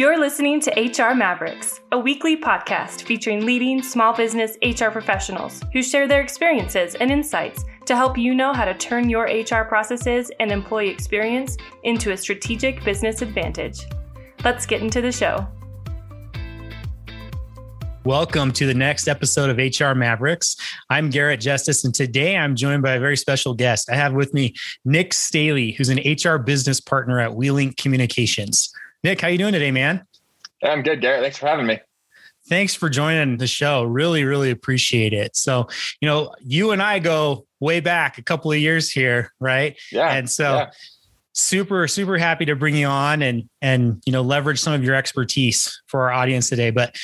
You're listening to HR Mavericks, a weekly podcast featuring leading small business HR professionals who share their experiences and insights to help you know how to turn your HR processes and employee experience into a strategic business advantage. Let's get into the show. Welcome to the next episode of HR Mavericks. I'm Garrett Justice, and today I'm joined by a very special guest. I have with me Nick Staley, who's an HR business partner at WeLink Communications. Nick, how you doing today, man? I'm good, Garrett. Thanks for having me. Thanks for joining the show. Really, really appreciate it. So, you know, you and I go way back a couple of years here, right? Yeah. And so yeah. super, super happy to bring you on and and you know leverage some of your expertise for our audience today. But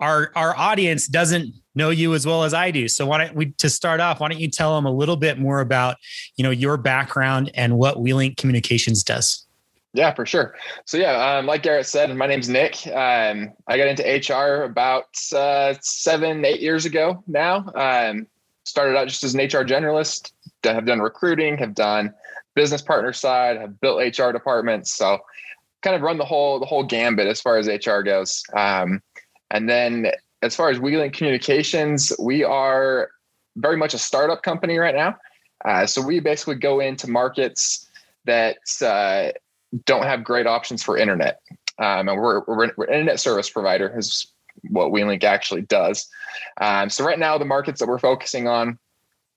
our our audience doesn't know you as well as I do. So why don't we to start off, why don't you tell them a little bit more about, you know, your background and what WeLink Communications does? Yeah, for sure. So yeah, um, like Garrett said, my name's Nick. Um, I got into HR about uh, seven, eight years ago now. Um, started out just as an HR generalist. Have done recruiting, have done business partner side, have built HR departments. So kind of run the whole the whole gambit as far as HR goes. Um, and then as far as WeLink Communications, we are very much a startup company right now. Uh, so we basically go into markets that uh, don't have great options for internet. Um, and we're, we're, we're, internet service provider is what WeLink actually does. Um, so right now, the markets that we're focusing on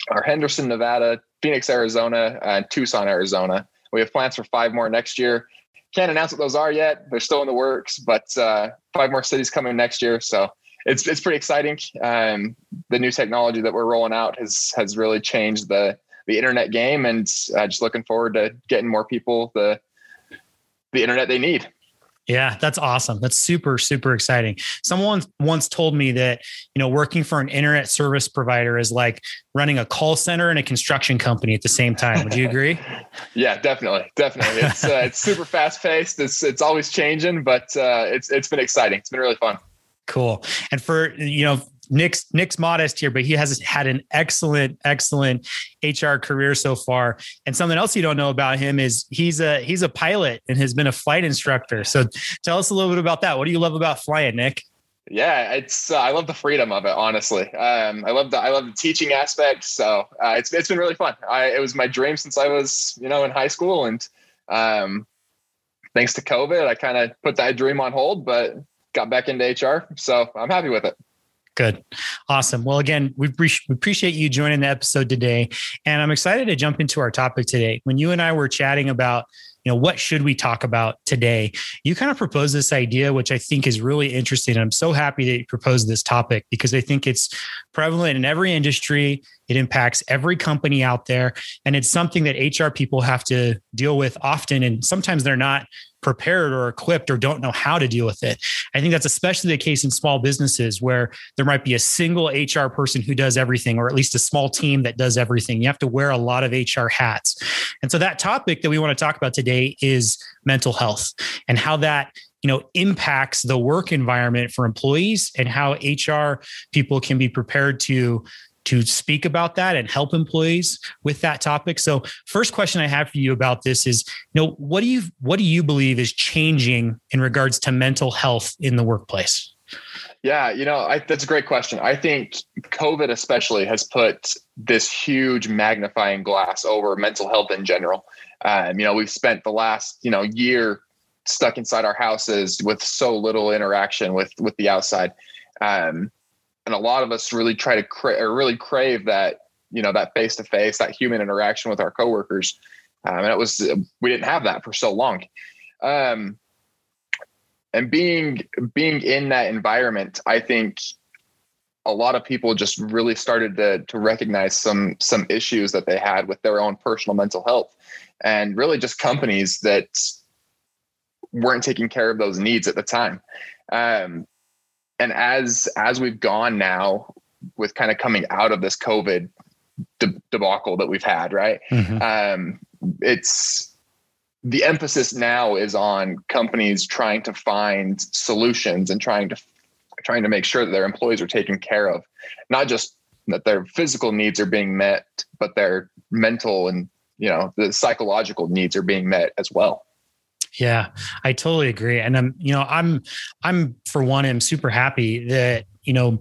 are Henderson, Nevada, Phoenix, Arizona, and Tucson, Arizona. We have plans for five more next year. Can't announce what those are yet; they're still in the works. But uh, five more cities coming next year, so it's it's pretty exciting. Um, the new technology that we're rolling out has has really changed the the internet game, and uh, just looking forward to getting more people the the internet they need. Yeah, that's awesome. That's super, super exciting. Someone once told me that, you know, working for an internet service provider is like running a call center and a construction company at the same time. Would you agree? yeah, definitely. Definitely. It's uh, it's super fast paced. It's it's always changing, but uh, it's it's been exciting. It's been really fun. Cool. And for, you know, Nick's Nick's modest here, but he has had an excellent, excellent HR career so far. And something else you don't know about him is he's a he's a pilot and has been a flight instructor. So tell us a little bit about that. What do you love about flying, Nick? Yeah, it's uh, I love the freedom of it. Honestly, um, I love the I love the teaching aspect. So uh, it's it's been really fun. I, it was my dream since I was you know in high school, and um, thanks to COVID, I kind of put that dream on hold, but got back into HR. So I'm happy with it. Good. Awesome. Well, again, we, we appreciate you joining the episode today. And I'm excited to jump into our topic today. When you and I were chatting about, you know, what should we talk about today? You kind of proposed this idea, which I think is really interesting. And I'm so happy that you proposed this topic because I think it's prevalent in every industry. It impacts every company out there. And it's something that HR people have to deal with often. And sometimes they're not prepared or equipped or don't know how to deal with it. I think that's especially the case in small businesses where there might be a single HR person who does everything, or at least a small team that does everything. You have to wear a lot of HR hats. And so that topic that we want to talk about today is mental health and how that you know impacts the work environment for employees and how hr people can be prepared to to speak about that and help employees with that topic. So, first question I have for you about this is, you know, what do you what do you believe is changing in regards to mental health in the workplace? Yeah, you know, I, that's a great question. I think COVID especially has put this huge magnifying glass over mental health in general. Um, you know, we've spent the last you know year stuck inside our houses with so little interaction with with the outside. Um, and a lot of us really try to cra- or really crave that you know that face to face that human interaction with our coworkers. Um, and it was we didn't have that for so long. Um, and being being in that environment i think a lot of people just really started to to recognize some some issues that they had with their own personal mental health and really just companies that weren't taking care of those needs at the time. Um, and as as we've gone now with kind of coming out of this COVID de- debacle that we've had, right? Mm-hmm. Um, it's the emphasis now is on companies trying to find solutions and trying to trying to make sure that their employees are taken care of, not just that their physical needs are being met, but their mental and you know the psychological needs are being met as well. Yeah, I totally agree. And I'm, you know, I'm, I'm for one, I'm super happy that, you know,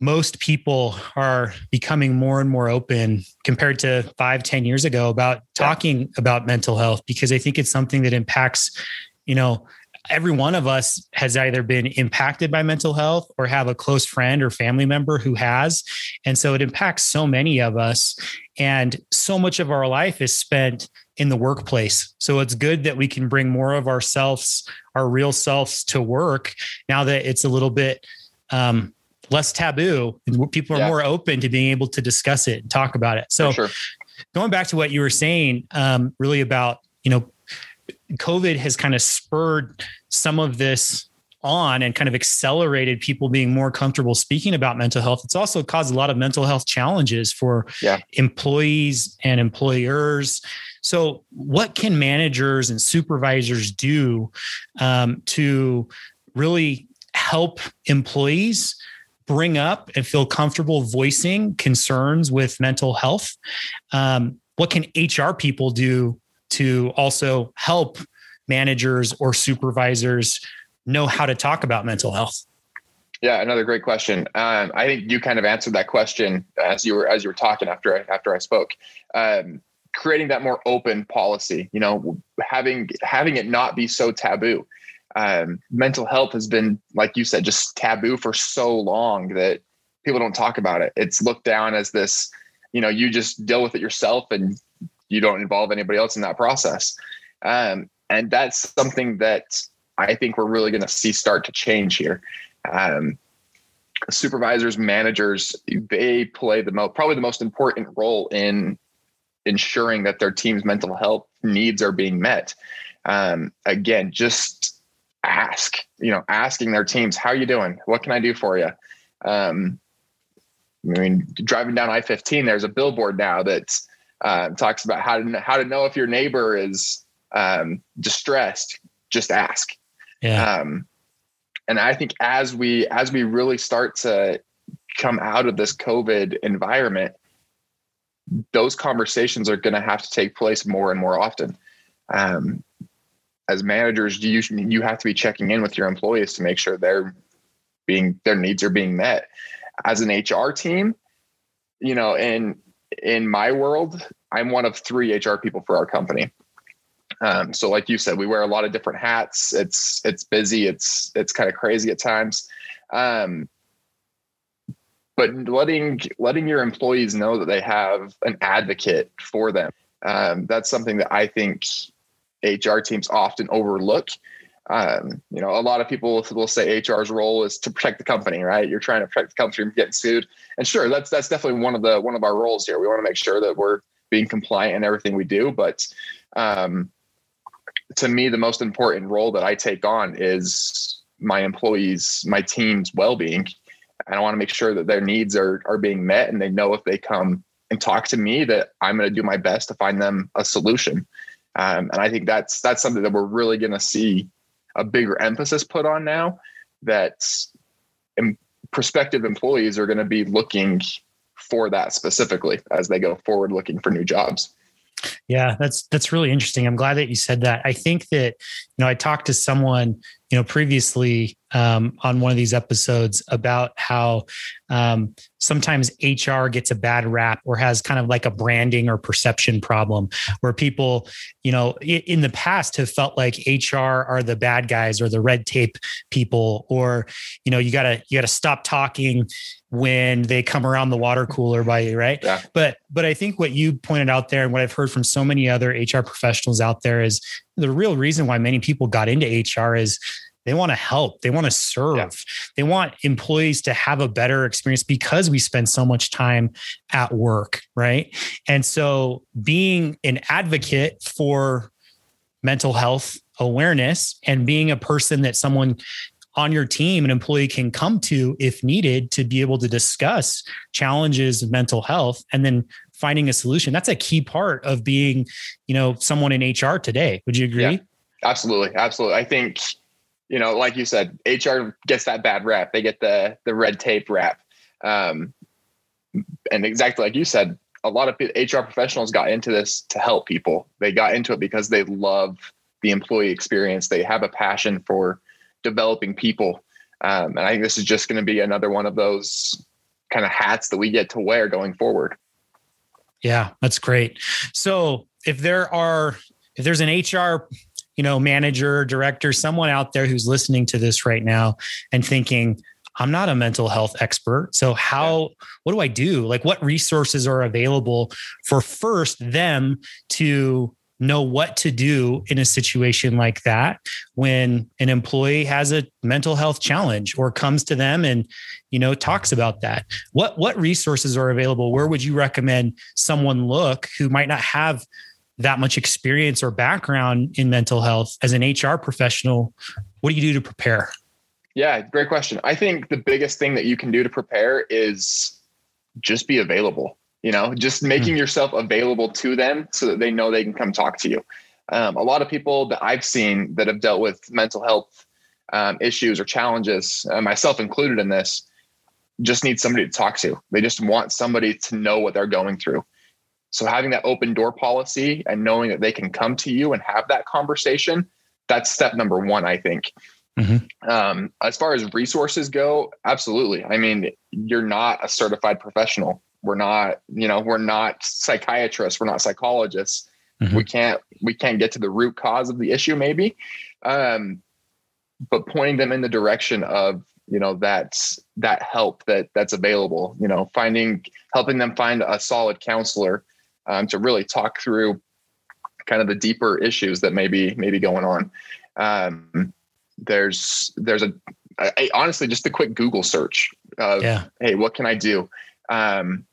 most people are becoming more and more open compared to five, ten years ago about talking yeah. about mental health because I think it's something that impacts, you know, every one of us has either been impacted by mental health or have a close friend or family member who has. And so it impacts so many of us. And so much of our life is spent in the workplace. So it's good that we can bring more of ourselves, our real selves to work now that it's a little bit um, less taboo and people are yeah. more open to being able to discuss it and talk about it. So sure. going back to what you were saying, um, really about, you know, COVID has kind of spurred some of this on and kind of accelerated people being more comfortable speaking about mental health. It's also caused a lot of mental health challenges for yeah. employees and employers. So, what can managers and supervisors do um, to really help employees bring up and feel comfortable voicing concerns with mental health? Um, what can HR people do to also help managers or supervisors know how to talk about mental health? Yeah, another great question. Um, I think you kind of answered that question as you were as you were talking after I, after I spoke. Um, creating that more open policy, you know, having having it not be so taboo um, mental health has been, like you said, just taboo for so long that people don't talk about it. It's looked down as this, you know, you just deal with it yourself and you don't involve anybody else in that process. Um, and that's something that I think we're really going to see start to change here. Um, supervisors, managers, they play the most, probably the most important role in ensuring that their team's mental health needs are being met. Um, again, just ask, you know, asking their teams, how are you doing? What can I do for you? Um, I mean, driving down I-15, there's a billboard now that uh, talks about how to, how to know if your neighbor is um, distressed, just ask. Yeah. Um, and I think as we, as we really start to come out of this COVID environment, those conversations are going to have to take place more and more often. Um, as managers, you you have to be checking in with your employees to make sure they're being their needs are being met. As an HR team, you know, in in my world, I'm one of three HR people for our company. Um, so, like you said, we wear a lot of different hats. It's it's busy. It's it's kind of crazy at times. Um, but letting letting your employees know that they have an advocate for them um, that's something that I think HR teams often overlook. Um, you know, a lot of people will say HR's role is to protect the company, right? You're trying to protect the company from getting sued, and sure, that's that's definitely one of the one of our roles here. We want to make sure that we're being compliant in everything we do, but um, to me, the most important role that I take on is my employees, my team's well-being, and I want to make sure that their needs are are being met, and they know if they come and talk to me that I'm going to do my best to find them a solution. Um, and I think that's that's something that we're really going to see a bigger emphasis put on now. That prospective employees are going to be looking for that specifically as they go forward, looking for new jobs. Yeah, that's that's really interesting. I'm glad that you said that. I think that you know I talked to someone you know previously um, on one of these episodes about how um, sometimes HR gets a bad rap or has kind of like a branding or perception problem where people, you know, in the past have felt like HR are the bad guys or the red tape people, or, you know, you gotta, you gotta stop talking when they come around the water cooler by you, right? Yeah. But, but I think what you pointed out there and what I've heard from so many other HR professionals out there is the real reason why many people got into HR is they want to help they want to serve. Yeah. they want employees to have a better experience because we spend so much time at work right? And so being an advocate for mental health awareness and being a person that someone on your team an employee can come to if needed to be able to discuss challenges of mental health and then finding a solution. That's a key part of being you know someone in hr today. Would you agree? Yeah, absolutely absolutely. I think you know, like you said, HR gets that bad rap. They get the the red tape rap. Um, and exactly like you said, a lot of HR professionals got into this to help people. They got into it because they love the employee experience. They have a passion for developing people. Um, and I think this is just going to be another one of those kind of hats that we get to wear going forward. Yeah, that's great. So if there are, if there's an HR, you know, manager, director, someone out there who's listening to this right now and thinking, I'm not a mental health expert. So how what do I do? Like what resources are available for first them to know what to do in a situation like that when an employee has a mental health challenge or comes to them and you know talks about that what what resources are available where would you recommend someone look who might not have that much experience or background in mental health as an HR professional what do you do to prepare yeah, great question. I think the biggest thing that you can do to prepare is just be available. You know, just making mm-hmm. yourself available to them so that they know they can come talk to you. Um, a lot of people that I've seen that have dealt with mental health um, issues or challenges, uh, myself included in this, just need somebody to talk to. They just want somebody to know what they're going through. So having that open door policy and knowing that they can come to you and have that conversation, that's step number one, I think. Mm-hmm. Um, as far as resources go, absolutely. I mean, you're not a certified professional. We're not, you know, we're not psychiatrists. We're not psychologists. Mm-hmm. We can't, we can't get to the root cause of the issue, maybe. Um, but pointing them in the direction of, you know, that's that help that that's available. You know, finding, helping them find a solid counselor um, to really talk through kind of the deeper issues that may be maybe going on. Um, there's there's a, honestly just a quick Google search of yeah. hey, what can I do? Um,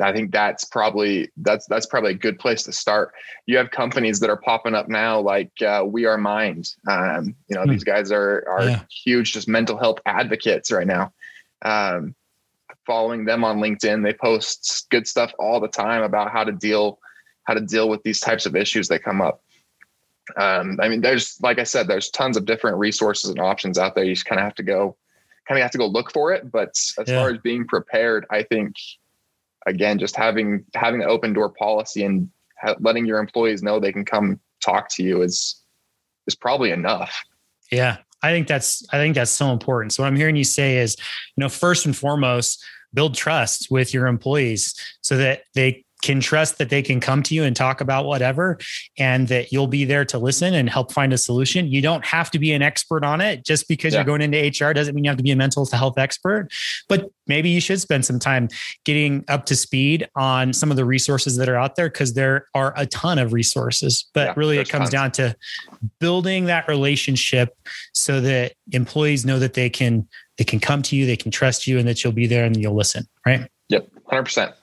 I think that's probably that's that's probably a good place to start. You have companies that are popping up now, like uh, We Are Mind. Um, you know, hmm. these guys are are yeah. huge, just mental health advocates right now. Um, following them on LinkedIn, they post good stuff all the time about how to deal how to deal with these types of issues that come up um, I mean, there's like I said, there's tons of different resources and options out there. You just kind of have to go, kind of have to go look for it. But as yeah. far as being prepared, I think again, just having having an open door policy and ha- letting your employees know they can come talk to you is is probably enough. Yeah, I think that's I think that's so important. So what I'm hearing you say is, you know, first and foremost, build trust with your employees so that they can trust that they can come to you and talk about whatever and that you'll be there to listen and help find a solution. You don't have to be an expert on it. Just because yeah. you're going into HR doesn't mean you have to be a mental health expert, but maybe you should spend some time getting up to speed on some of the resources that are out there because there are a ton of resources. But yeah, really, it comes tons. down to building that relationship so that employees know that they can they can come to you, they can trust you, and that you'll be there and you'll listen. Right? Yep, hundred percent.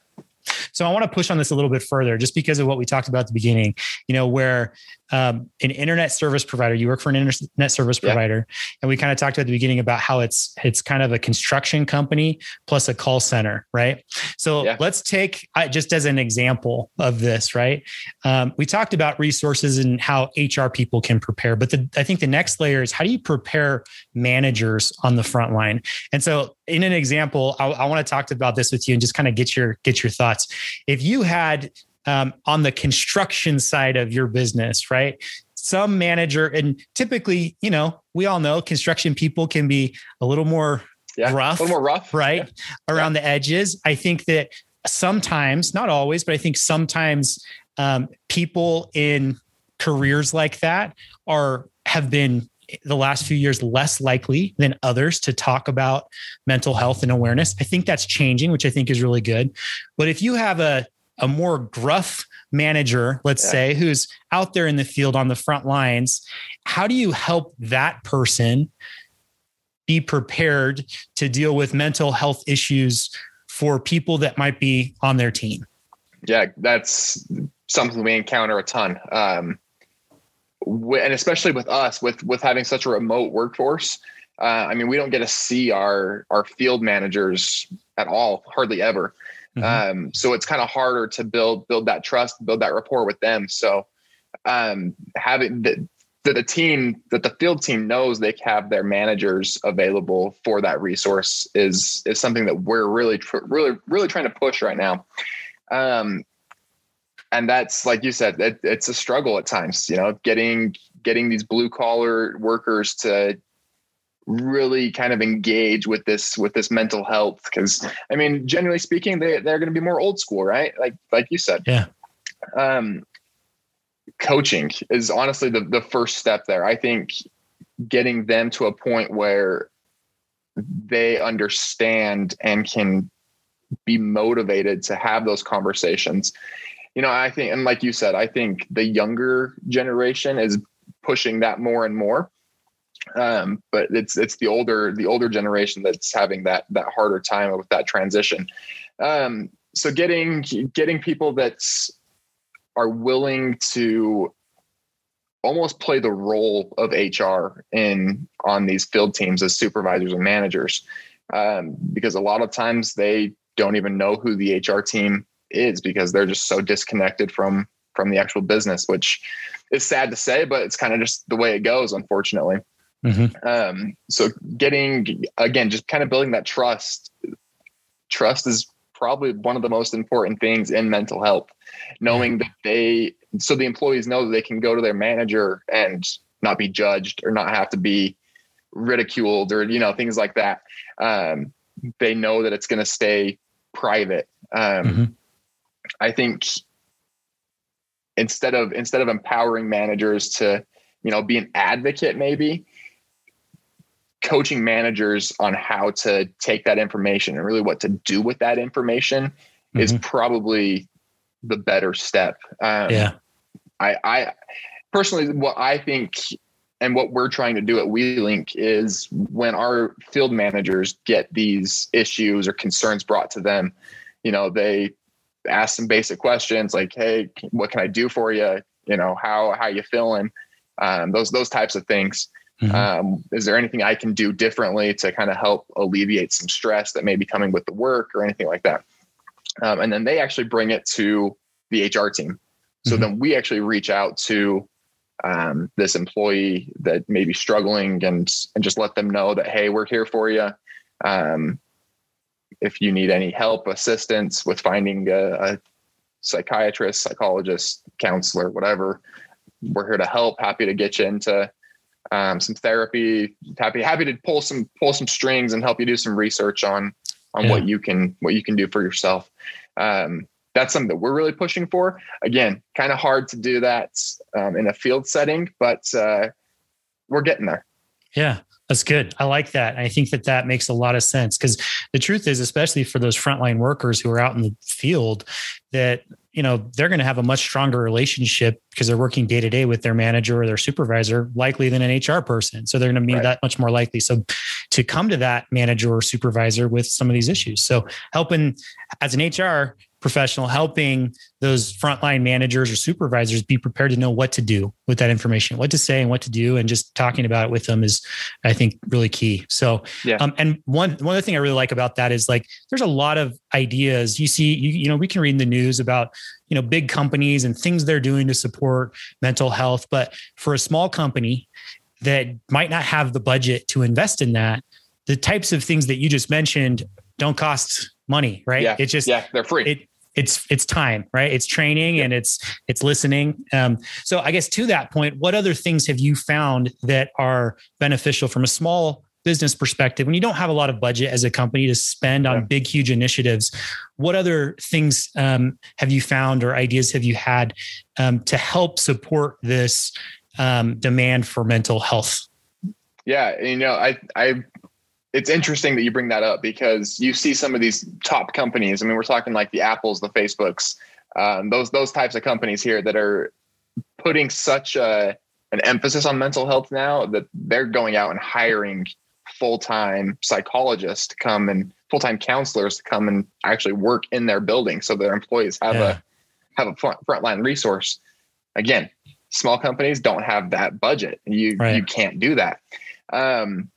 So I want to push on this a little bit further, just because of what we talked about at the beginning. You know, where um, an internet service provider, you work for an internet service provider, yeah. and we kind of talked at the beginning about how it's it's kind of a construction company plus a call center, right? So yeah. let's take just as an example of this, right? Um, we talked about resources and how HR people can prepare, but the, I think the next layer is how do you prepare managers on the front line? And so, in an example, I, I want to talk about this with you and just kind of get your get your thoughts. If you had um, on the construction side of your business, right? Some manager, and typically, you know, we all know construction people can be a little more yeah, rough, a little more rough, right? Yeah. Around yeah. the edges. I think that sometimes, not always, but I think sometimes um, people in careers like that are have been the last few years less likely than others to talk about mental health and awareness. I think that's changing, which I think is really good. But if you have a a more gruff manager, let's yeah. say, who's out there in the field on the front lines, how do you help that person be prepared to deal with mental health issues for people that might be on their team? Yeah, that's something we encounter a ton. Um, and especially with us, with with having such a remote workforce, uh, I mean, we don't get to see our our field managers at all, hardly ever. Mm-hmm. Um, so it's kind of harder to build build that trust, build that rapport with them. So um, having the, that the team that the field team knows they have their managers available for that resource is is something that we're really really really trying to push right now. Um, and that's like you said, it, it's a struggle at times. You know, getting getting these blue collar workers to really kind of engage with this with this mental health. Because i mean generally speaking they, they're going to be more old school right? Like like you said. Yeah. Um coaching is honestly the, the first step there. I think getting them to a point where they understand and can be motivated to have those conversations you know i think and like you said i think the younger generation is pushing that more and more um, but it's it's the older the older generation that's having that that harder time with that transition. Um, so getting getting people that are willing to almost play the role of HR in on these field teams as supervisors and managers, um, because a lot of times they don't even know who the HR team is because they're just so disconnected from from the actual business, which is sad to say, but it's kind of just the way it goes, unfortunately. Mm-hmm. Um, so getting again, just kind of building that trust. Trust is probably one of the most important things in mental health. Knowing that they, so the employees know that they can go to their manager and not be judged or not have to be ridiculed or you know things like that. Um, they know that it's going to stay private. Um, mm-hmm. I think instead of instead of empowering managers to you know be an advocate maybe coaching managers on how to take that information and really what to do with that information mm-hmm. is probably the better step. Um, yeah. I, I personally, what I think and what we're trying to do at WeLink is when our field managers get these issues or concerns brought to them, you know, they ask some basic questions like, Hey, what can I do for you? You know, how, how you feeling? Um, those, those types of things. Mm-hmm. Um, is there anything I can do differently to kind of help alleviate some stress that may be coming with the work or anything like that? Um, and then they actually bring it to the HR team. So mm-hmm. then we actually reach out to um, this employee that may be struggling and and just let them know that hey, we're here for you. Um, if you need any help, assistance with finding a, a psychiatrist, psychologist, counselor, whatever, we're here to help. Happy to get you into um, some therapy. Happy happy to pull some pull some strings and help you do some research on on yeah. what you can what you can do for yourself. Um, that's something that we're really pushing for. Again, kind of hard to do that um, in a field setting, but uh, we're getting there. Yeah, that's good. I like that. I think that that makes a lot of sense because the truth is, especially for those frontline workers who are out in the field, that you know they're going to have a much stronger relationship because they're working day to day with their manager or their supervisor likely than an hr person so they're going to be right. that much more likely so to come to that manager or supervisor with some of these issues so helping as an hr professional helping those frontline managers or supervisors be prepared to know what to do with that information, what to say and what to do, and just talking about it with them is, I think, really key. So, yeah. Um, and one one other thing I really like about that is like there's a lot of ideas you see. You you know we can read in the news about you know big companies and things they're doing to support mental health, but for a small company that might not have the budget to invest in that, the types of things that you just mentioned don't cost money, right? Yeah. It's just yeah, they're free. It, it's it's time right it's training and it's it's listening um, so i guess to that point what other things have you found that are beneficial from a small business perspective when you don't have a lot of budget as a company to spend on yeah. big huge initiatives what other things um, have you found or ideas have you had um, to help support this um, demand for mental health yeah you know i i it's interesting that you bring that up because you see some of these top companies. I mean, we're talking like the Apples, the Facebooks, um, those those types of companies here that are putting such a an emphasis on mental health now that they're going out and hiring full time psychologists to come and full time counselors to come and actually work in their building, so their employees have yeah. a have a front frontline resource. Again, small companies don't have that budget. You right. you can't do that. Um,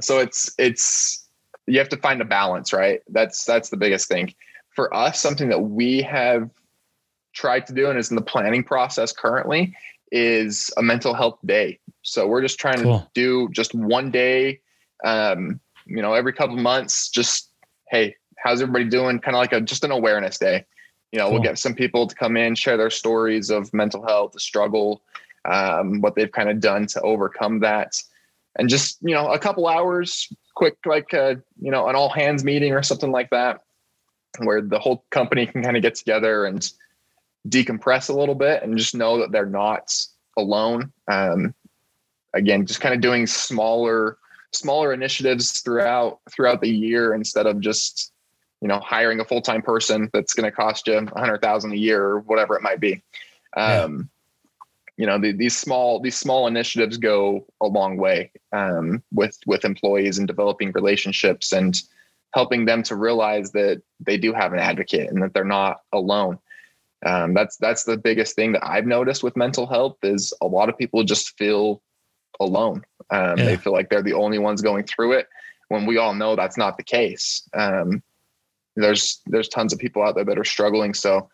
so it's it's you have to find a balance right? That's that's the biggest thing. For us something that we have tried to do and is in the planning process currently is a mental health day. So we're just trying cool. to do just one day um, you know every couple months just hey how's everybody doing? Kind of like a just an awareness day. You know, cool. we'll get some people to come in, share their stories of mental health, the struggle, um, what they've kind of done to overcome that, and just you know, a couple hours, quick like a, uh, you know an all hands meeting or something like that, where the whole company can kind of get together and decompress a little bit and just know that they're not alone. Um, again, just kind of doing smaller smaller initiatives throughout throughout the year instead of just you know hiring a full-time person that's going to cost you a hundred thousand a year or whatever it might be um. You know the, these small these small initiatives go a long way um, with with employees and developing relationships and helping them to realize that they do have an advocate and that they're not alone um, that's that's the biggest thing that i've noticed with mental health is a lot of people just feel alone um, yeah. they feel like they're the only ones going through it when we all know that's not the case um, there's there's tons of people out there that are struggling. So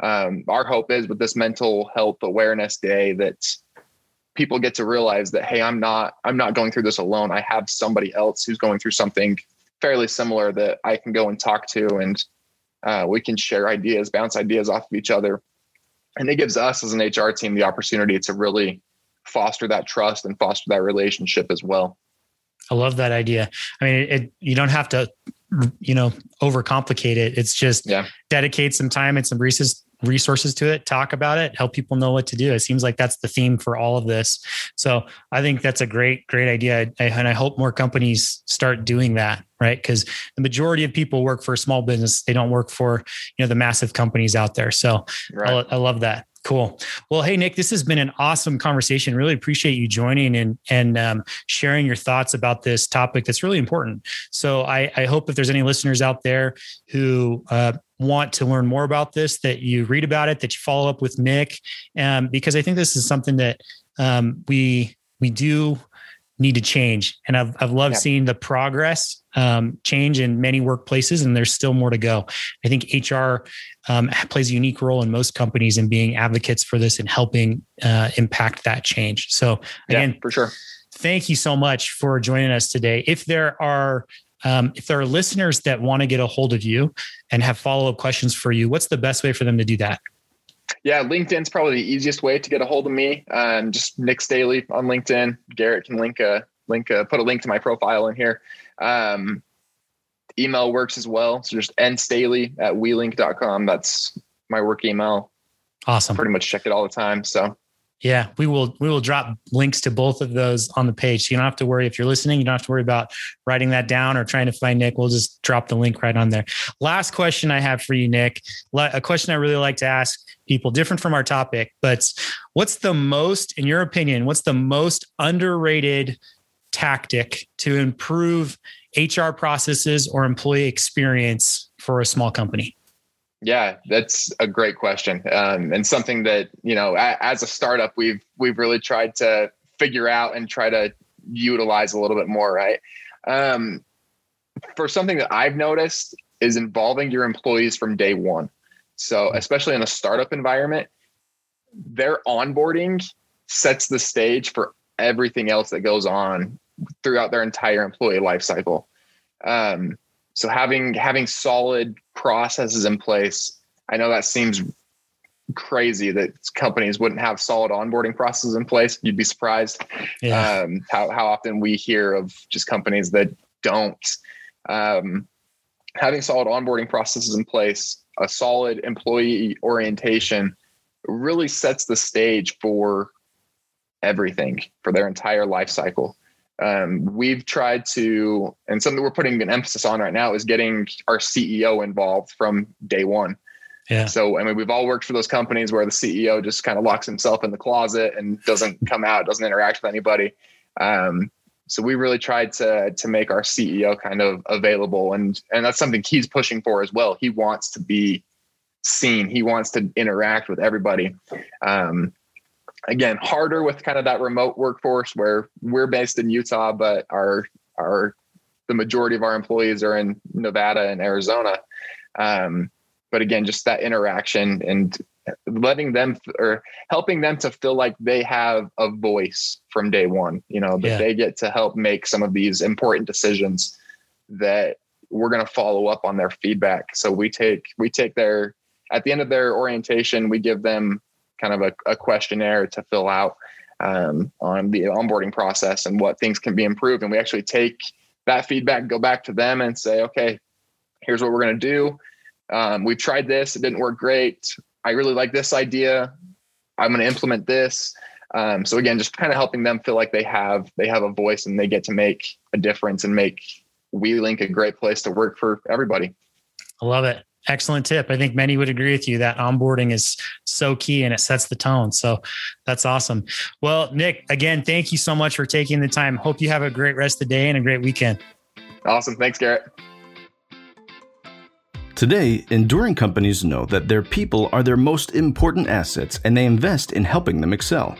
um, our hope is with this mental health awareness day that people get to realize that hey, I'm not I'm not going through this alone. I have somebody else who's going through something fairly similar that I can go and talk to, and uh, we can share ideas, bounce ideas off of each other, and it gives us as an HR team the opportunity to really foster that trust and foster that relationship as well. I love that idea. I mean, it, you don't have to you know overcomplicate it it's just yeah. dedicate some time and some resources resources to it talk about it help people know what to do it seems like that's the theme for all of this so i think that's a great great idea and i hope more companies start doing that right because the majority of people work for a small business they don't work for you know the massive companies out there so right. I, I love that Cool. Well, hey Nick, this has been an awesome conversation. Really appreciate you joining and and um, sharing your thoughts about this topic that's really important. So I, I hope if there's any listeners out there who uh, want to learn more about this, that you read about it, that you follow up with Nick, um, because I think this is something that um, we we do need to change. And I've I've loved yeah. seeing the progress um, change in many workplaces, and there's still more to go. I think HR um, plays a unique role in most companies in being advocates for this and helping uh, impact that change. So again, yeah, for sure. Thank you so much for joining us today. If there are um, if there are listeners that want to get a hold of you and have follow up questions for you, what's the best way for them to do that? Yeah, LinkedIn's probably the easiest way to get a hold of me. Um, just Nick Staley on LinkedIn. Garrett can link a link a, put a link to my profile in here. Um, email works as well. So just nstaley at welink.com. That's my work email. Awesome. Pretty much check it all the time. So yeah, we will we will drop links to both of those on the page. So you don't have to worry if you're listening, you don't have to worry about writing that down or trying to find Nick. We'll just drop the link right on there. Last question I have for you, Nick. A question I really like to ask people, different from our topic, but what's the most, in your opinion, what's the most underrated tactic to improve HR processes or employee experience for a small company? Yeah, that's a great question, um, and something that you know, as a startup, we've we've really tried to figure out and try to utilize a little bit more. Right. Um, for something that I've noticed is involving your employees from day one. So, especially in a startup environment, their onboarding sets the stage for everything else that goes on throughout their entire employee life cycle. Um, so having having solid processes in place, I know that seems crazy that companies wouldn't have solid onboarding processes in place. You'd be surprised yeah. um, how how often we hear of just companies that don't. Um, having solid onboarding processes in place, a solid employee orientation, really sets the stage for everything for their entire life cycle um, we've tried to, and something we're putting an emphasis on right now is getting our CEO involved from day one. Yeah. So, I mean, we've all worked for those companies where the CEO just kind of locks himself in the closet and doesn't come out, doesn't interact with anybody. Um, so we really tried to to make our CEO kind of available, and and that's something he's pushing for as well. He wants to be seen. He wants to interact with everybody. Um, again harder with kind of that remote workforce where we're based in Utah, but our our the majority of our employees are in Nevada and Arizona. Um, but again, just that interaction and letting them or helping them to feel like they have a voice from day one, you know, that yeah. they get to help make some of these important decisions that we're going to follow up on their feedback. So we take, we take their at the end of their orientation, we give them kind of a, a questionnaire to fill out um, on the onboarding process and what things can be improved. And we actually take that feedback, go back to them and say, okay, here's what we're going to do. Um, we've tried this, it didn't work great. I really like this idea. I'm going to implement this. Um, so again, just kind of helping them feel like they have they have a voice and they get to make a difference and make WeLink a great place to work for everybody. I love it. Excellent tip. I think many would agree with you that onboarding is so key and it sets the tone. So that's awesome. Well, Nick, again, thank you so much for taking the time. Hope you have a great rest of the day and a great weekend. Awesome. Thanks, Garrett. Today, enduring companies know that their people are their most important assets and they invest in helping them excel.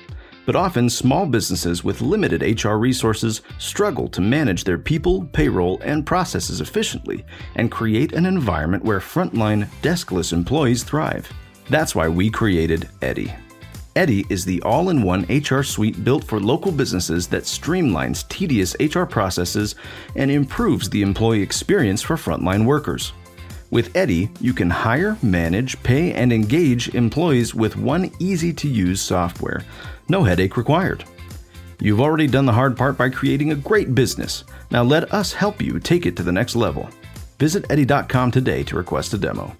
But often, small businesses with limited HR resources struggle to manage their people, payroll, and processes efficiently and create an environment where frontline, deskless employees thrive. That's why we created Eddy. Eddy is the all in one HR suite built for local businesses that streamlines tedious HR processes and improves the employee experience for frontline workers. With Eddy, you can hire, manage, pay, and engage employees with one easy to use software. No headache required. You've already done the hard part by creating a great business. Now let us help you take it to the next level. Visit Eddy.com today to request a demo.